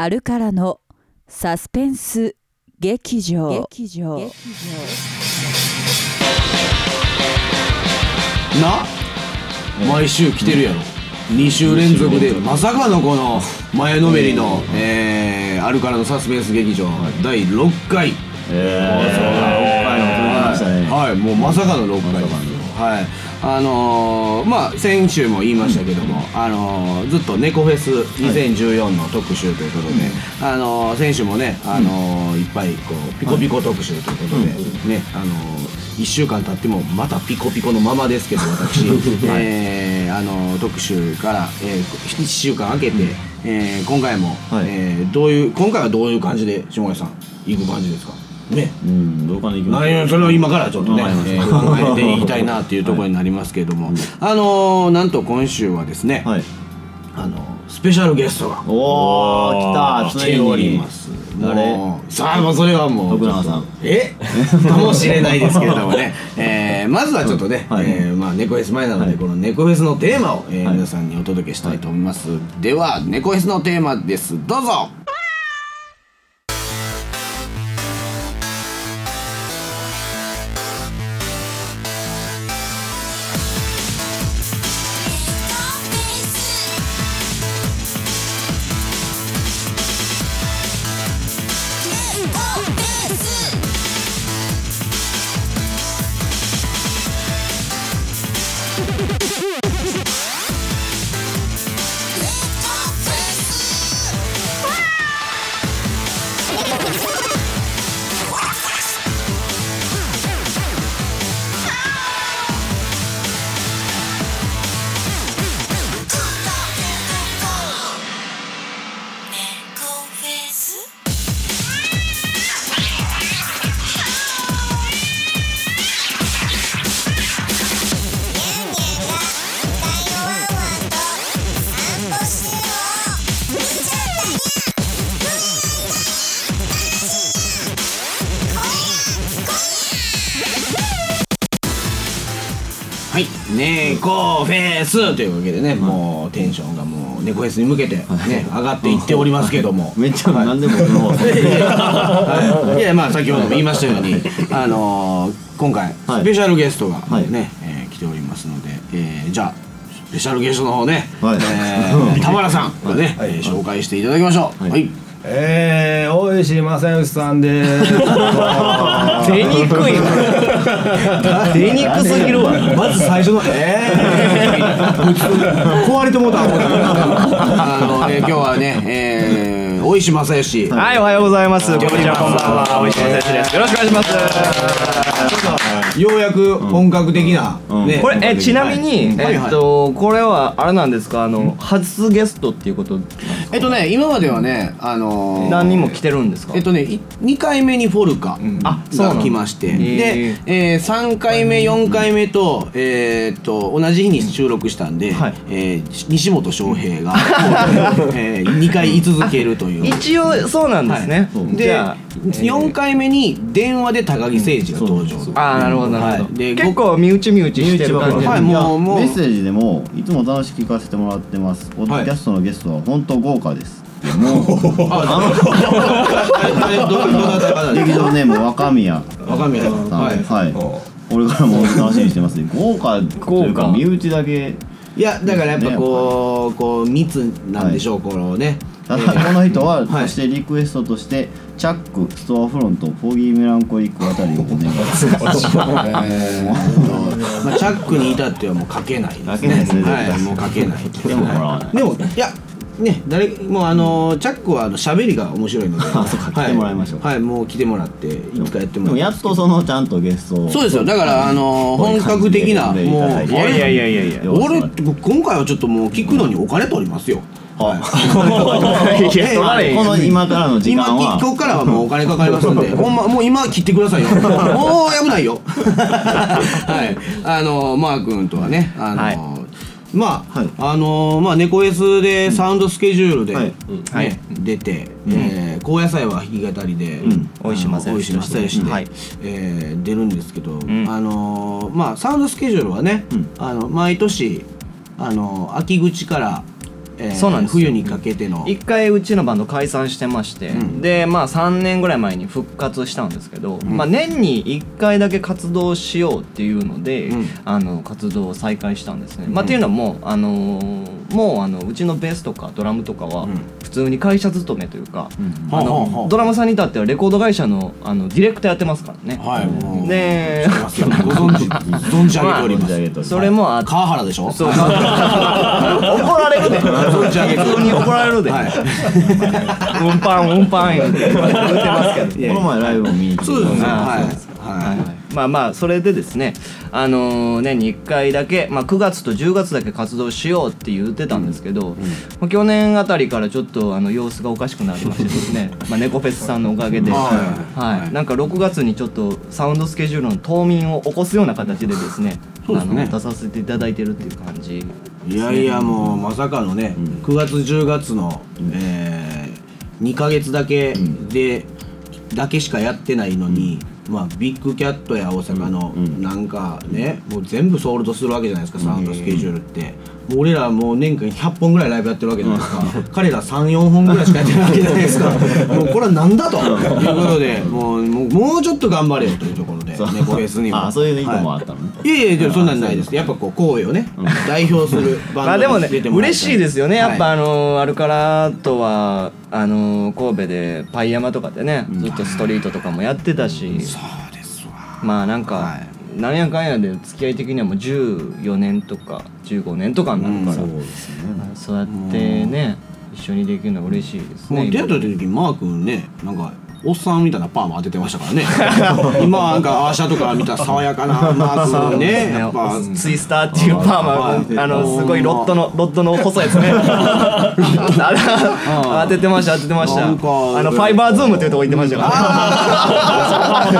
あるからのサスペンス劇場。劇場。な？毎週来てるやろ。2週連続でまさかのこの前のめりの、えー、あるからのサスペンス劇場。第6回。えー、そうだ、6回も取りましたね。はい。もうまさかの6回。はいあのー、まあ先週も言いましたけども、あのーずっと猫フェス2014の特集ということで、あのー先週もね、あのーいっぱいこうピコピコ特集ということで、ねあの1週間経ってもまたピコピコのままですけど私、えーあのー特集から、え1週間空けて、えー今回も、はい。えーどういう今回はどういう感じで下村さん行く感じですか？ね。うん、どうかでいきます。それを今からちょっとね、えー考えていきたいなっていうところになりますけれども、あのーなんと今週はですね、はい。あのースペシャルゲストがおー、来た、来ておりに。ます。誰？さあもうそれはもう徳永さん。え？かもしれないですけれどもね、えーまずはちょっとね、はい。えーまあ、猫フェス前なので、はい。この猫フェスのテーマを、えーはい。皆さんにお届けしたいと思います、では猫フェスのテーマです。どうぞ猫フェスというわけでね、もうテンションがもう猫フェスに向けてね、上がっていっておりますけども。めっちゃ、なんで僕の方はい、いや まあ先ほども言いましたように、あのー今回はい。スペシャルゲストがね、はい。えー来ておりますので、えーじゃあスペシャルゲストの方ね、はい。えー 田原さんがね、えー紹介していただきましょう。は、はいいえー、大石正義さんです。出にくい。わ出にくすぎる。わまず最初の「えー、壊れてもうた」思ったあの、えー今日はね、えー、大石正義、はいおはようございます。こんにちは。こんばんは。大石正義ですよろしくお願いします。ようやく本格的な、うん。ね。これえちなみにえっとこれはあれなんですか？あの初ゲストっていうことえっとね今まではねあのー何人も来てるんですか？えっとねい2回目にフォルカが来まして。へー。で、えー、3回目4回目と,、えーっと同じ日に収録したんで、はい。えー西本翔平が、えー、2回居続けるという。一応そうなんですね。はい。でじゃあ4回目に電話で高木誠二が登場、ああなるほどなるほど。はい。で結構身内身内してる感じはいもうもう。メッセージでもいつも楽しく聞かせてもらってます。ポッドキャストのゲストは本当豪華です。もう あのどどど。なたか劇場ネーム若宮。若宮。さん。ははい。い、これからも楽しみにしてますね。豪華。というか身内だけ。いやだからやっぱこうこう密なんでしょう、このね。ただこの人は、はい。そしてリクエストとしてチャックストアフロントポギーメランコリックあたりをお願いしますえーまあ、チャックに至ってはもう書けないですね。書けないですねはい、もう書けない。でももら。わないでもいやね誰もうあのチャックはあの喋りが面白いので、あそうか来てもらいましょう。はい、はいもう来てもらっていつかやってもらって。やっとそのちゃんとゲストを。そうですよ。だからあの本格的なもういやいやいやいやいや。俺今回はちょっともう聞くのにお金取りますよ。はい。この今からの時間今はここからはもうお金かかりますんで。ほんまもう今切ってくださいよ。もう危ないよ。はい。あのマー君とはねあの、はいまあ、はい。あのまあ猫 S でサウンドスケジュールで、はい。ねはい。出て、えー高野菜は弾き語りで、ん。大石正義で、はい。えー出るんですけど、ん。あのまあサウンドスケジュールはね、うん。あの毎年あの秋口からえーそうなんですよ。冬にかけての。一回うちのバンド解散してまして、うん。でまあ3年ぐらい前に復活したんですけど、まあ、年に1回だけ活動しようっていうので、うん。あの活動を再開したんですね、まあ、っていうのも、あのーもうあのうちのベースとかドラムとかはん。普通に会社勤めというか、あはあはあはあのドラムさんに至ってはレコード会社のあのディレクターやってますからね、はい。で ご存知存じ上げております、ますそれもあ川原でしょ？そう。怒られるで 存じ上げて普通に怒られるで、はい。運搬運搬言うて言ってますけど。この前ライブも見に行って。そうですね。はい。まあまあそれでですねあのー年に1回だけ、まあ、9月と10月だけ活動しようって言ってたんですけど、まあ、去年あたりからちょっとあの様子がおかしくなりましてですね まあ猫フェスさんのおかげで、ははい。なんか6月にちょっとサウンドスケジュールの冬眠を起こすような形でですねね。あの出させていただいてるっていう感じいやいやもうまさかのね、9月10月の、え2ヶ月だけで、だけしかやってないのに、まあ、ビッグキャットや大阪のなんかね、もう全部ソールドするわけじゃないですかサウンドスケジュールって、俺らもう年間100本ぐらいライブやってるわけじゃないですか、彼ら34本ぐらいしかやってないわけじゃないですか。もうこれはなんだと。いうことでもうもうもうちょっと頑張れよというところで猫フェスにも。あそういう意図もあったのね、いやいやでもそんなんないです。やっぱこう神戸をね、代表するバンドまあでもねに出てもらいたい嬉しいですよね。やっぱはいあのアルカラとはあの神戸でパイ山とかでねずっとストリートとかもやってたし。そうですわ。まあなんか、はいなんやかんやで付き合い的にはもう14年とか15年とかになるから、そうですね。そうやってね一緒にできるのは嬉しいですねもう出会った時マー君ねなんかおっさんみたいなパーマ当ててましたからね。今はなんかアーシャとか見たら爽やかなマー君ね。やっぱツイスターっていうパーマ、はいあのすごいロッドのロッドの細いやつね。当ててました当ててました。あのファイバーズームっていうとこ行ってましたから。ね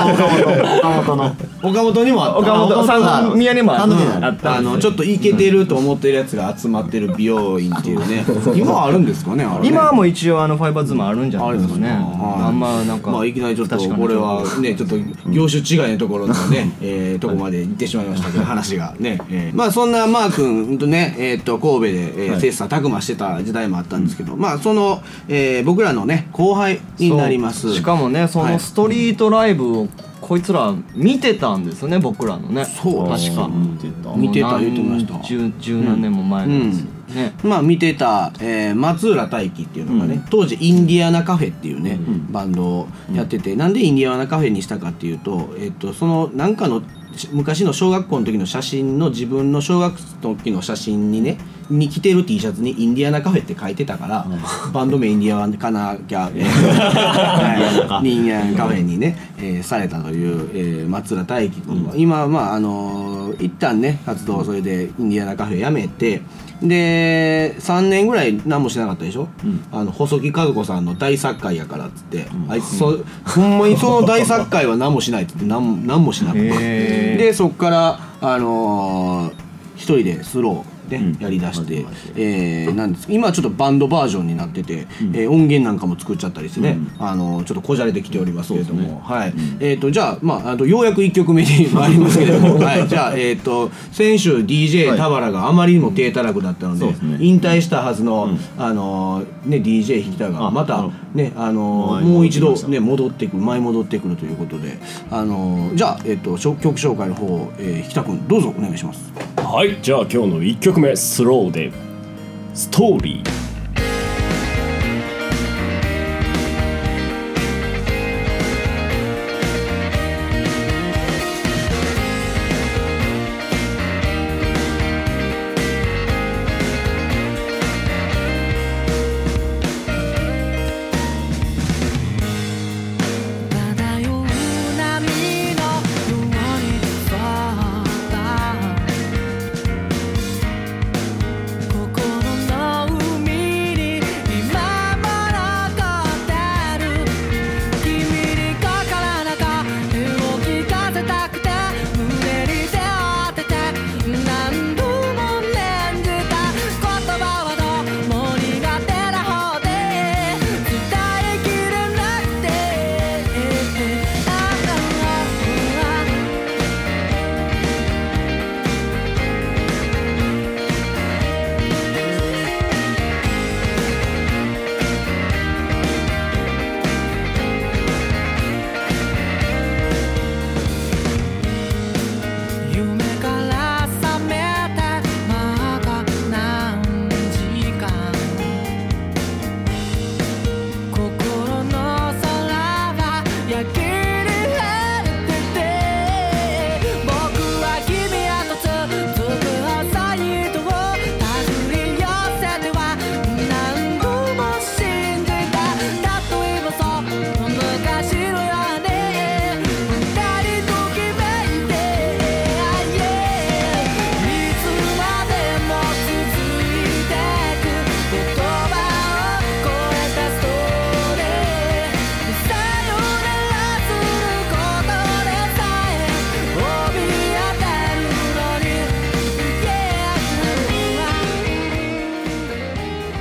岡本の。岡本にもあった。岡本さん宮にもあった。あのちょっとイケてると思ってるやつが集まってる美容院っていうね。今はあるんですかねあれね。今はもう一応あのファイバーズームあるんじゃないですかね。あんまなんかまあいきなりちょっとこれはねちょっと業種違いのところのね、えーとこまで行ってしまいましたけど 話がね、えー。まあそんなマー君とねえーっと神戸で、えーはい。切磋琢磨してた時代もあったんですけど、まあその、えー僕らのね後輩になります。しかもねそはい。のストリートライブをこいつら見てたんですよね僕らのね。そう。確か。見てた見てた。言ってました十十何年も前のですね。まあ見てた、えー松浦大輝っていうのがね、当時インディアナカフェっていうね、バンドをやってて、なんでインディアナカフェにしたかっていうと、えっとそのなんかのし昔の小学校の時の写真の自分の小学の時の写真にねに着てる T シャツにインディアナカフェって書いてたから、バンド名インディアナかなきゃ、えーはい、インディアナカフェにね、えーされたという、えー松浦大輝君は、今まああのー一旦ね活動をそれでインディアナカフェやめてで3年ぐらい何もしなかったでしょ、あの細木和子さんの大作会やからっつって、あいつそほんまに その大作会は何もしないって言って何も何もしなくて。でそっからあのー一人でスローでやりだして、えーなんです。今はちょっとバンドバージョンになってて、えー音源なんかも作っちゃったりしてね、あのーちょっとこじゃれてきておりますけれども、はい、えっ、とじゃあまああとようやく1曲目に参りますけれども、はい、じゃあえっ、と先週 DJ 田原があまりにも低たらくだったので,、引退したはずの、あのーね DJ 引田があまたうん。ねあのもう一度ね戻ってくる前戻ってくるということであのーじゃあえっ、と曲紹介の方、えー、引田君どうぞお願いします。はいじゃあ今日の1曲目スローで「ストーリー」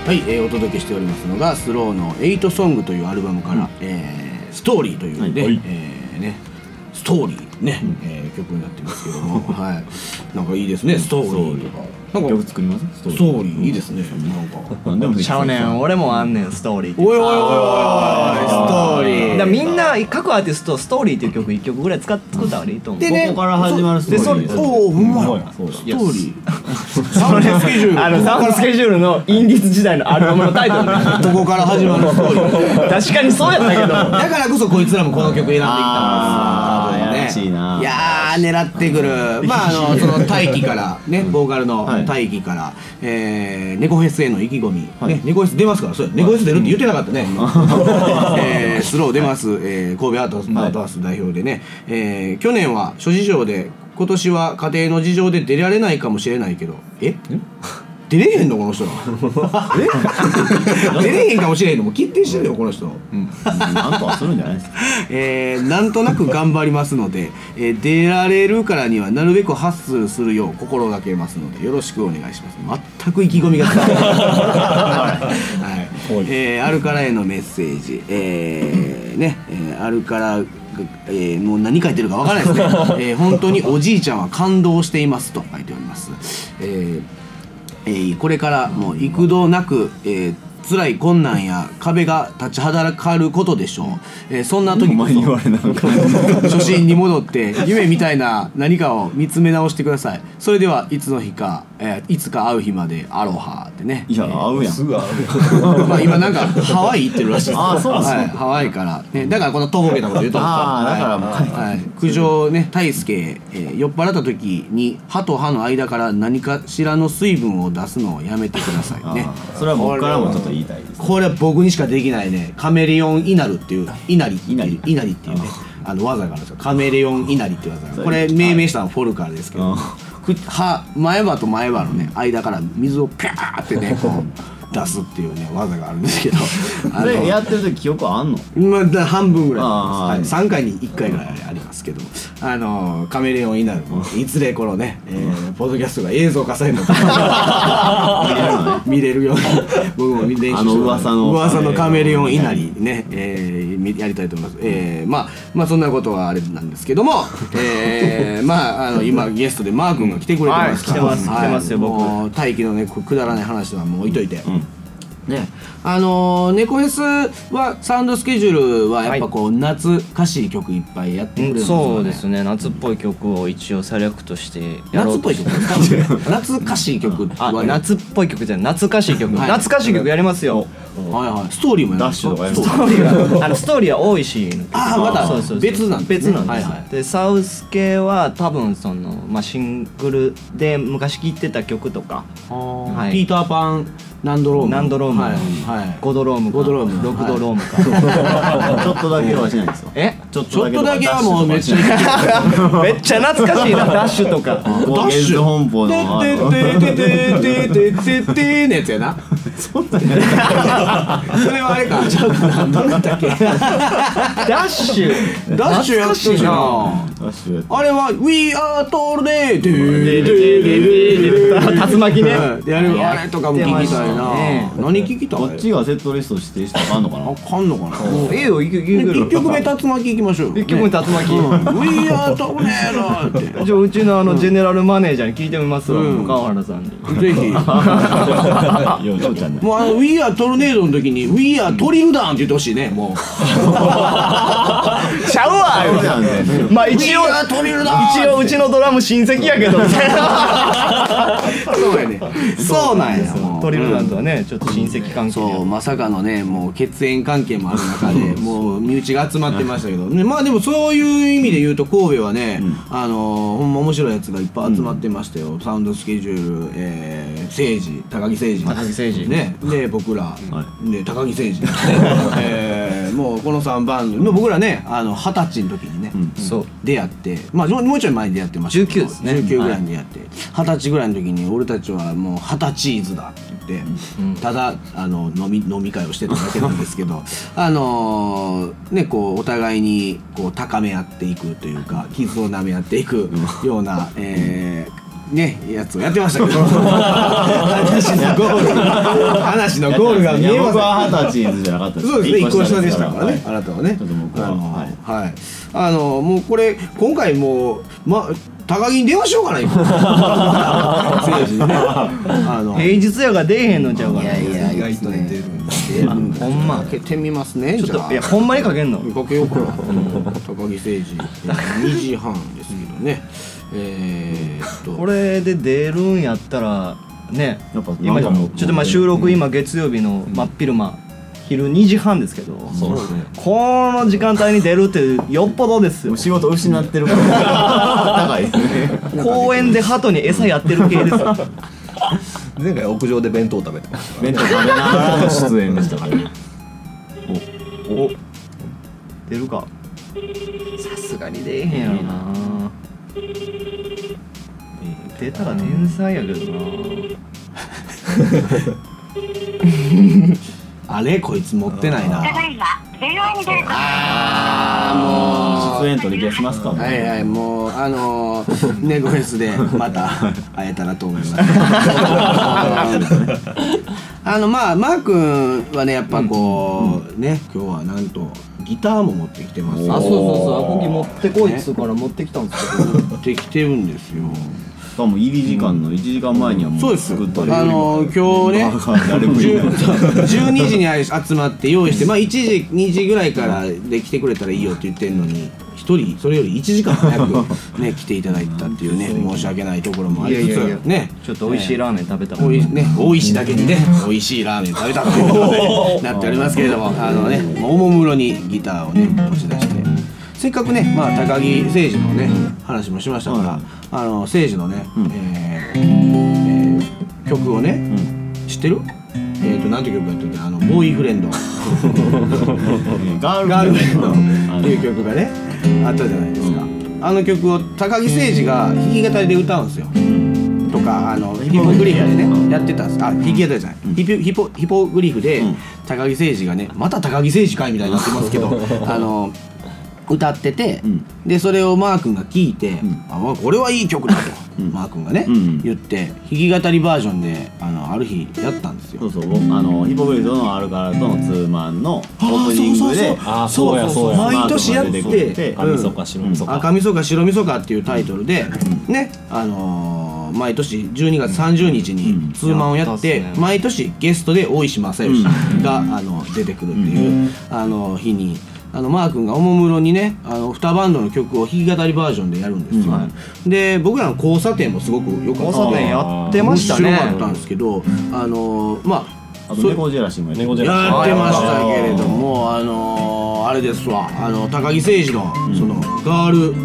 はい、えーお届けしておりますのがスローの「エイトソングというアルバムから「えーストーリーというね,、はいえーねストーリーね、えー曲になってますけども、はい、なんかいいですねストーリーとか。なんか。曲作ります？ストストーリー。いいですねなんか。な んでもちゃうねん俺もあんねんストーリーおいおいおいおいおいストーリー。だからみんな各アーティストストーリーっていう曲1曲ぐらい使っ作った方がいいと思う。でねここから始まるストーリー。おおほんまや。そうだ。ストーリー。サウンドスケジュール。あのサウンドスケジュールのインディス時代のアルバムのタイトル。ねどこから始まるストーリー。確かにそうやったけど。だからこそこいつらもこの曲選んできたんですいな。いやー狙ってくる。まああのその大気からねボーカルのはい。大気からえー猫フェスへの意気込みはい。ね猫フェス出ますからそうや。猫フェス出るって言ってなかったね。えースロー出ます。えー神戸アートアートハウス代表でね。えー去年は諸事情で今年は家庭の事情で出られないかもしれないけど。え？出れへんのこの人。え？出れへんかもしれへんのもう決定してるよこの人、なんとかするんじゃないですか。えーなんとなく頑張りますので、えー出られるからにはなるべくハッスルするよう心がけますのでよろしくお願いします。全く意気込みが伝わらな い、はい。えーアルカラへのメッセージ、えーね、えーアルカラえーもう何書いてるかわからないですね、えー本当におじいちゃんは感動していますと書いております、えーえーこれからも幾度なく、えー辛い困難や壁が立ちはだかることでしょう、えーそんな時こそ初心に戻って夢みたいな何かを見つめ直してください。それではいつの日か、えーいつか会う日までアロハってね。いや合うやん。すぐ会うまあ今なんかハワイ行ってるらしいです。あーそうなんですかはい、ハワイから、ね、だからこのとぼけたこと言うとあーだからもうはいはい、九条ね大輔、えー酔っ払った時に歯と歯の間から何かしらの水分を出すのをやめてくださいね。あーそれは僕からもちょっと言いたいですこれは僕にしかできないね。カメレオン稲荷っていう稲荷っていう稲荷稲荷っていうね。あの技があるんですよ。カメレオン稲荷っていう技がこれ命名したのはフォルカーですけど歯前歯と前歯のね間から水をピャーってねこう出すっていうね技があるんですけど。あれやってる時記憶あんの？まあ、だ半分ぐらい。はい、3回に1回ぐらいありますけど。あのカメレオンになるいずれこのね、えーポッドキャストが映像化されるのか。見れるように僕も練習してあの噂の噂のカメレオン稲荷ね、えーみやりたいと思います、えーまあまあそんなことはあれなんですけども、えーまああの今ゲストでマー君が来てくれてますから、はい来てます来てますよ僕。大気のねくくだらない話はもう置いといて、ね、あのー、猫フェスはサウンドスケジュールはやっぱこう、夏歌詞曲いっぱいやってくれるんですよね。そうですね。夏っぽい曲を一応セレクトして夏っぽい曲？夏歌詞曲あは夏っぽい曲じゃない。夏歌詞曲、はい。夏歌詞曲やりますよ。はいはい。ストーリーもやるダッシュとかやるストストーリーはあのストーリーは多いし。あーまた。そうそう別なんですね。別なんです、はいはいでサウス系は多分その、まあ、シングルで昔聴いてた曲とかはいピーターパン何ドローム何ドローム、はい、はい、5ドロームか。5ドローム。6ドロームか、ちょっとだけはしないんですよ。え？ちょっちょっとだけはもうめっちゃ めっちゃ懐かしいな。ダッシュとか。ダッシュ。本舗ての。ててててててててのやつやなそれはあれか。ちょっと何だったっけ。ダッシュ。ダッシュやってるしな。ダッシュやってあれは「We are Tornado」竜巻ねうんやるあれとかも聞きたいなね何聞きたいこっちがセットリスト指定したらあかんのかなあかんのかなええよいけいける1曲目竜巻行きましょうよ一曲目竜巻、うん We are Tornado ってじゃあうちのあのジェネラルマネージャーに聞いてみますわ、うん川原さんにぜひんね。もうあの「We are Tornado」の時に「We are トリルダウン」って言ってほしいねもう。ちゃうわ。ようちゃんね。まあ一応 We are トリルダウン一応うちのドラム親戚やけど。そうやね。そうなんやもう。トリルダンとはねちょっと親戚関係そうまさかのねもう血縁関係もある中でもう身内が集まってましたけど、ね、まあでもそういう意味で言うと神戸はね、あのーほんま面白いやつがいっぱい集まってましたよ、サウンドスケジュール、えー、誠治高木誠治。高木誠治。ねで 僕ら、で高木誠治、ね。えーもうこの3バンドもう僕らねあの二十歳の時にね、そう。出会って。まあもうちょい前に出会ってましたけど。19ですね。19ぐらいに出会って。二十歳ぐらいの時に俺たちはもう二十歳ーズだって言って、ただあの飲み飲み会をしてただけなんですけど。あのーねこうお互いにこう高め合っていくというか傷を舐め合っていくような、えーねやつをやってましたけど話のゴール話のゴールが見えません僕は二十歳じゃなかったですそうですね、一個下でしたからね、はいあなたはね。はいはい。あの、もうこれ、今回もう、ま、高木に電話しようかな。あの。平日やが出えへんのちゃうかないやいや、意外とね出るんほんまかけてみますね、ちょっといや。ほんまにかけんのかけようかな。高木誠 二、2時半ですけどね。えーっと。これで出るんやったらねやっぱ今ちょっとまあ収録今月曜日の真っ昼間昼2時半ですけどそうですね。この時間帯に出るってよっぽどですよ。仕事失ってるから。高い。ですね公園で鳩に餌やってる系ですよ。前回屋上で弁当食べてました。弁当食べな出演でしたから。ねお出るか。さすがに出えへんやろな出たら天才やけどな。あれ？こいつ持ってないな。出演取り消しますか。はいはいもうあのー、ネゴフェスでまた 会えたらと思います。あのまあマー君はねやっぱこう、ね今日はなんとギターも持ってきてますあそうそうそうアコギ持ってこいっつうから持ってきたんですけど。持ってきてるんですよ。しかも入り時間の1時間前にはもうそうです。作ったりあの今日ね 誰もいない。10 12時に集まって用意してまあ1時2時ぐらいからで来てくれたらいいよって言ってんのに1人それより1時間早くね 来ていただいたっていうね申し訳ないところもありつつね。ちょっと美味しいラーメン食べたおいね、大石だけにね、美味しいラーメン食べたということでなっておりますけれども、あのね、おもむろにギターをね、持ち出して。せっかくね、まあ、高木誠二のね、話もしましたから、はいあの、誠二のね、うん。えーえー曲をね、知ってる？えっ、と、なんて曲やったっけ、あの、ボーイ フレンド。ガールフレンド。あっていう曲がね、あったじゃないですか。あの曲を高木誠二が弾き語りで歌うんですよ。とかあのヒポグリフでねやってたんです。あ弾き語りじゃない、ヒポヒポヒポグリフでうん。高木誠二がねまた高木誠二かいみたいになってますけど あの歌ってて、うん。でそれをマー君が聞いて、ん。あまあこれはいい曲だと、うん。マー君がね、うん。言って弾き語りバージョンであのある日やったんですよ。そうそう。僕あのヒポグリフとのアルカラとのツーマンのオープニングであーそうやそうや毎年やってて赤味噌か白味噌か赤味噌か白味噌かっていうタイトルで、ねあのー毎年12月30日にツーマンをやって、毎年ゲストで大石正義が、あの出てくるっていう、あの日に。あのマー君がおもむろにねあの2バンドの曲を弾き語りバージョンでやるんですよ、はで僕らの交差点もすごく良かった。交差点やってましたね。面白かったんですけどあのーまああと猫ジェラシーもやってましたけれどもあのー、あれですわ。あの高木誠二のそのガール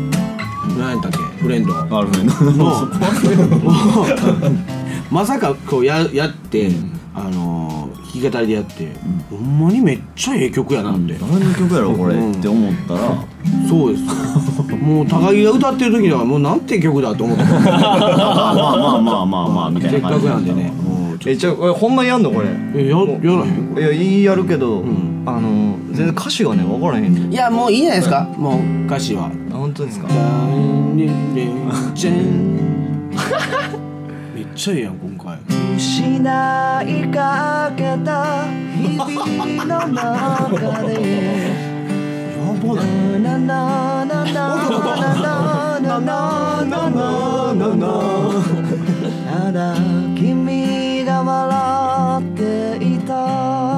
何やったっけ？フレンド。ガールフレンド。の まさかこうややって、あのき語りでやって、ほんまにめっちゃええ曲やなって、何の曲やろこれうんって思ったら。そうですよ。もう高木が歌ってる時にはもうなんて曲だと思って。たまあまあまあまあまあまあみたいせっかくなんでね。えじゃあほんまにやんのこれ？とえややらへん？いやいいやるけど、ん。あの全然歌詞がね分からへんいやもういいじゃないですか。もう歌詞は。あ本当ですか？めっちゃええやんは、失いかけた日々の中で。やばないただ君が笑っていた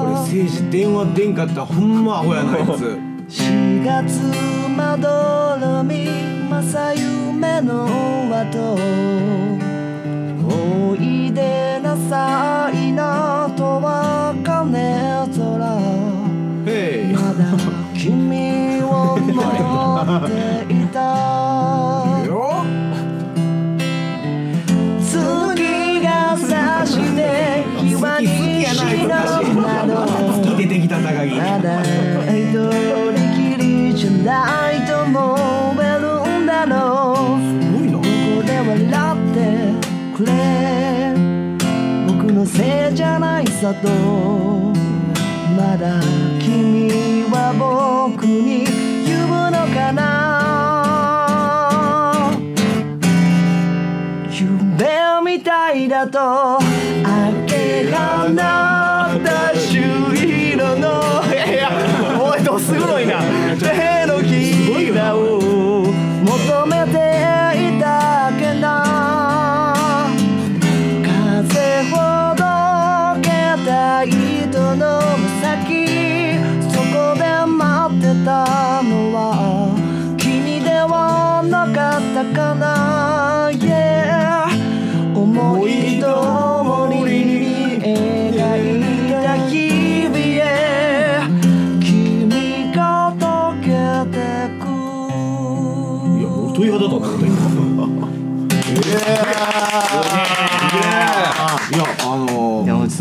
これ誠治電話出んかったほんまアホやなあいつ4月まどろみ正夢の後でなさいなとは金空まだ君を持っていた。よ月が差して 日は西の窓好き出てきた高木。まださとまだ君は僕に言うのかな？夢みたいだと。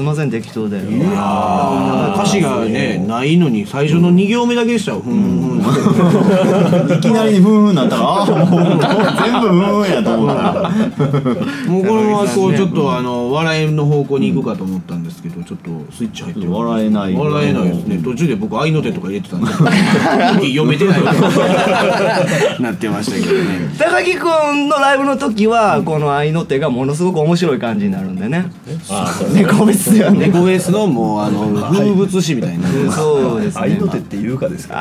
ません適当で歌詞がねないのに最初の2行目だけでしたよ。ふん いきなりにふんふんなったらああもう全部ふんふんやと思ったらもうこのままこうちょっとあの笑いの方向に行くかと思ったんですけどちょっとスイッチ入って笑えない笑えないですね。途中で僕合いの手とか入れてたんで読めてないなってましたけどね。高木くんのライブの時はこの合いの手がものすごく面白い感じになるんでね。あそう猫ですよね。猫フェスのもうあの風物詩みたいになそうですね。愛の手っていうかですか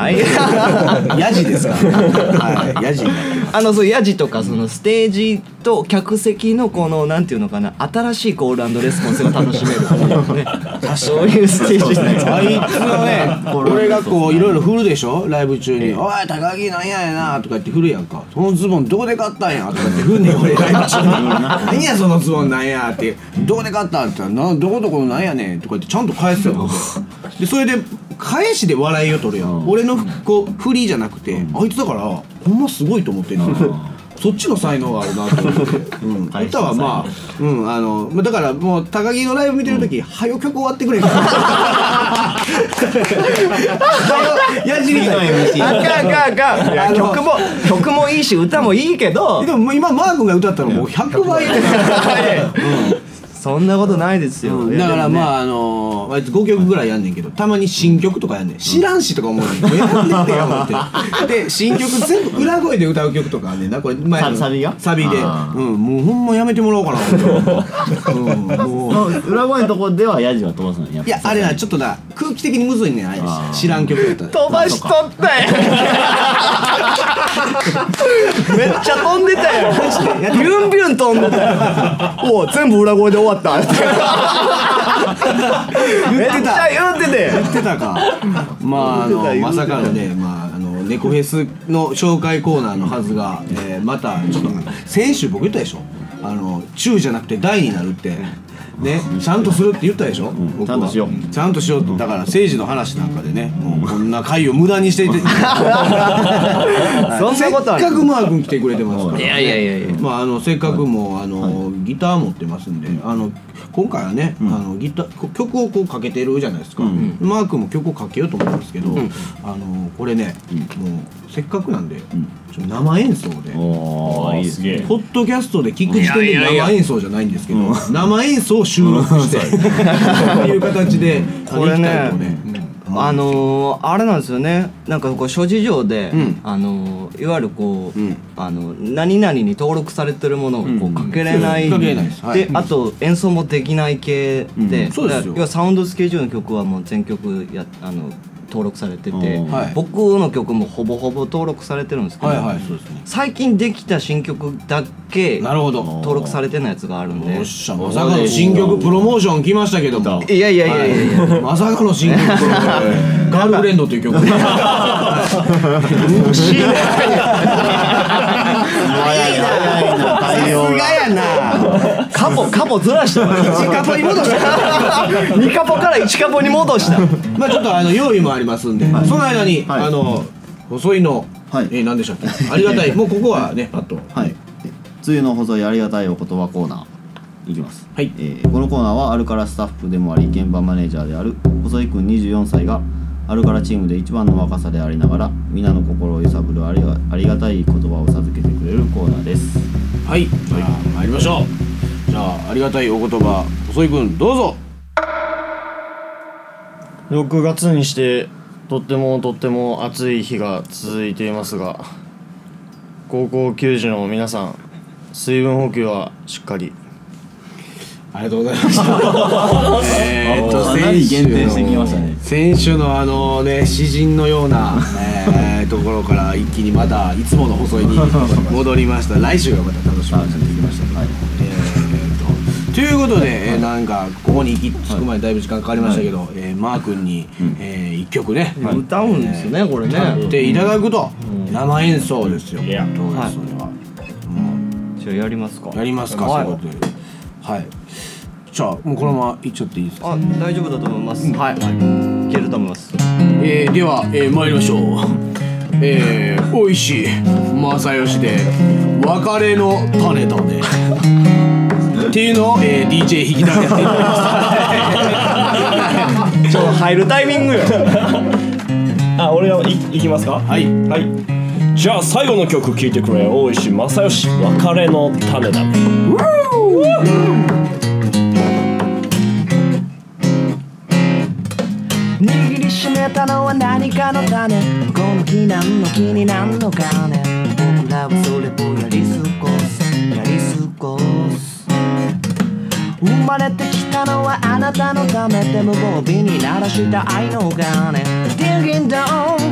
ヤジですか？らはいヤジ。あのそうヤジとかそのステージと客席のこのなんていうのかな新しいコールレスポンスが楽しめるっていうね。そういうステージになってあいつのね俺がこういろいろ振るでしょ？ライブ中に「おい高木なんややな」とか言って振るやんか「そのズボンどこで買ったんや」とか言って振んね。ん俺ライブ中に「何やそのズボンなんや」って「どこで買ったん?」ってな「どこどこのなんやねん」とか言ってちゃんと返すよ。僕 でそれで返しで笑いを取るやん。俺のこう振りじゃなくてあいつだからほんますごいと思ってんのそっちの才能があるなと思って、うん、歌はまあ、うん、あのまあだからもう高木のライブ見てる時、はよ曲終わってくれ。やじりあかんあかんあかん。曲も曲もいいし歌もいいけど。でも今マー君が歌ったのもう100倍やそんなことないですよ、だからあまああのあいつ5曲ぐらいやんねんけどたまに新曲とかやんねん。知らんしとか思うねん。も うやんねんってや思って。で新曲全部裏声で歌う曲とかあんねんな。これ前の。サビが？サビで。あうん。もうほんまやめてもらおうかな思って。うんもう。裏声のとこではヤジは飛ばすのやいやあれなちょっとな空気的にむずいねんあれ知らん曲やったら。飛ばしとったよ めっちゃ飛んでたよビュンビュン飛んでたよおう全部裏声で終わったってめっちゃ言ってて言ってたか。まああのまさかのねまああの猫フェスの紹介コーナーのはずが、えーまたちょっと先週僕言ったでしょ。あの中じゃなくて大になるって。ねちゃんとするって言ったでしょ、僕は。ちゃんとしよう。ちゃんとしようってだから政治の話なんかでねもうこんな回を無駄にしていて。そんなことある？せっかくマー君来てくれてますから。いやいやいやいや。まあ、あのせっかくもうあの、ギター持ってますんで、あの今回はね、あのギターこ曲をこうかけてるじゃないですか、マークも曲をかけようと思うんですけど、あのこれね、もうせっかくなんで、ちょ生演奏で。ポッドキャストで聞く時点で生演奏じゃないんですけど生演奏を収録して こう いう形でこれね行きたいとねあのー、あれなんですよね。なんかこう諸事情で、うん。あのーいわゆるこう、うん。あの何々に登録されてるものをこうかけれない、そうですかけれないです。はい。であと演奏もできない系で、要はサウンドスケジュールの曲はもう全曲やあの登録されてて、うん。はい。僕の曲もほぼほぼ登録されてるんですけど、はいはいね。最近できた新曲だけなるほど。登録されてないやつがあるんで。よっしゃまさかの新曲プロモーション来ましたけども。いやいやいやいやいや、まさかの新曲プロモーション。ガールフレンドという曲。早いな早いな対応がやなカポカポずらした1カポに戻した。2カポから1カポに戻した。まあちょっとあの用意もありますんで、その間に、はい。あの細いの、はい。えー何でしたっけありがたい。もうここはねパッと。はい。梅雨の細いありがたいお言葉コーナーいきます、はい。えーこのコーナーはアルカラスタッフでもあり現場マネージャーである細井君24歳がアルカラチームで一番の若さでありながら皆の心を揺さぶるありがありがたい言葉を授けてくれるコーナーです。はい、じゃあ参りましょうじゃあありがたいお言葉細井君どうぞ。6月にしてとってもとっても暑い日が続いていますが高校球児の皆さん水分補給はしっかり。ありがとうございました。えーっとかなり限定してきましたね。先週のあのね詩人のような、えー、ところから一気にまたいつもの細いに戻りました。来週がまた楽しみになってきました。けど、えーとということで、えーなんかここに行き着くまでだいぶ時間かかりましたけど、えーマー君に、えー一曲ね、歌うんですよねこれね。歌っていただくと、生演奏ですよ、いや。どうですそれは、じゃあやりますか。やりますか、はい。そういうことで。はい。じゃあもうこのままいっちゃっていいですか？あ大丈夫だと思います。はい、い、けると思います。えーでは、えー参りましょう。えー、おいしい正義で別れの種だねっていうのを、えー、DJ 引きだけやっていただきまし ちょっと入るタイミングよ。あ俺がいいきますか？たはい。はい。じゃあ最後の曲聴いてくれ大石正義。別れの種だ。ね握りしめたのは何かの種。この木何の木になんのかね。僕らはそれをやり生まれてきたのはあなたのためでもボビに鳴らした愛の鐘ディ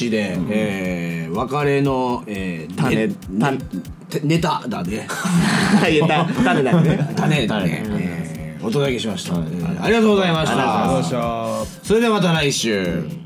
正義で、えー、別れの、えー、種ね種ねネタだね。種だよね。種だね、えーお届けしました、えーありがとうございました。それではまた来週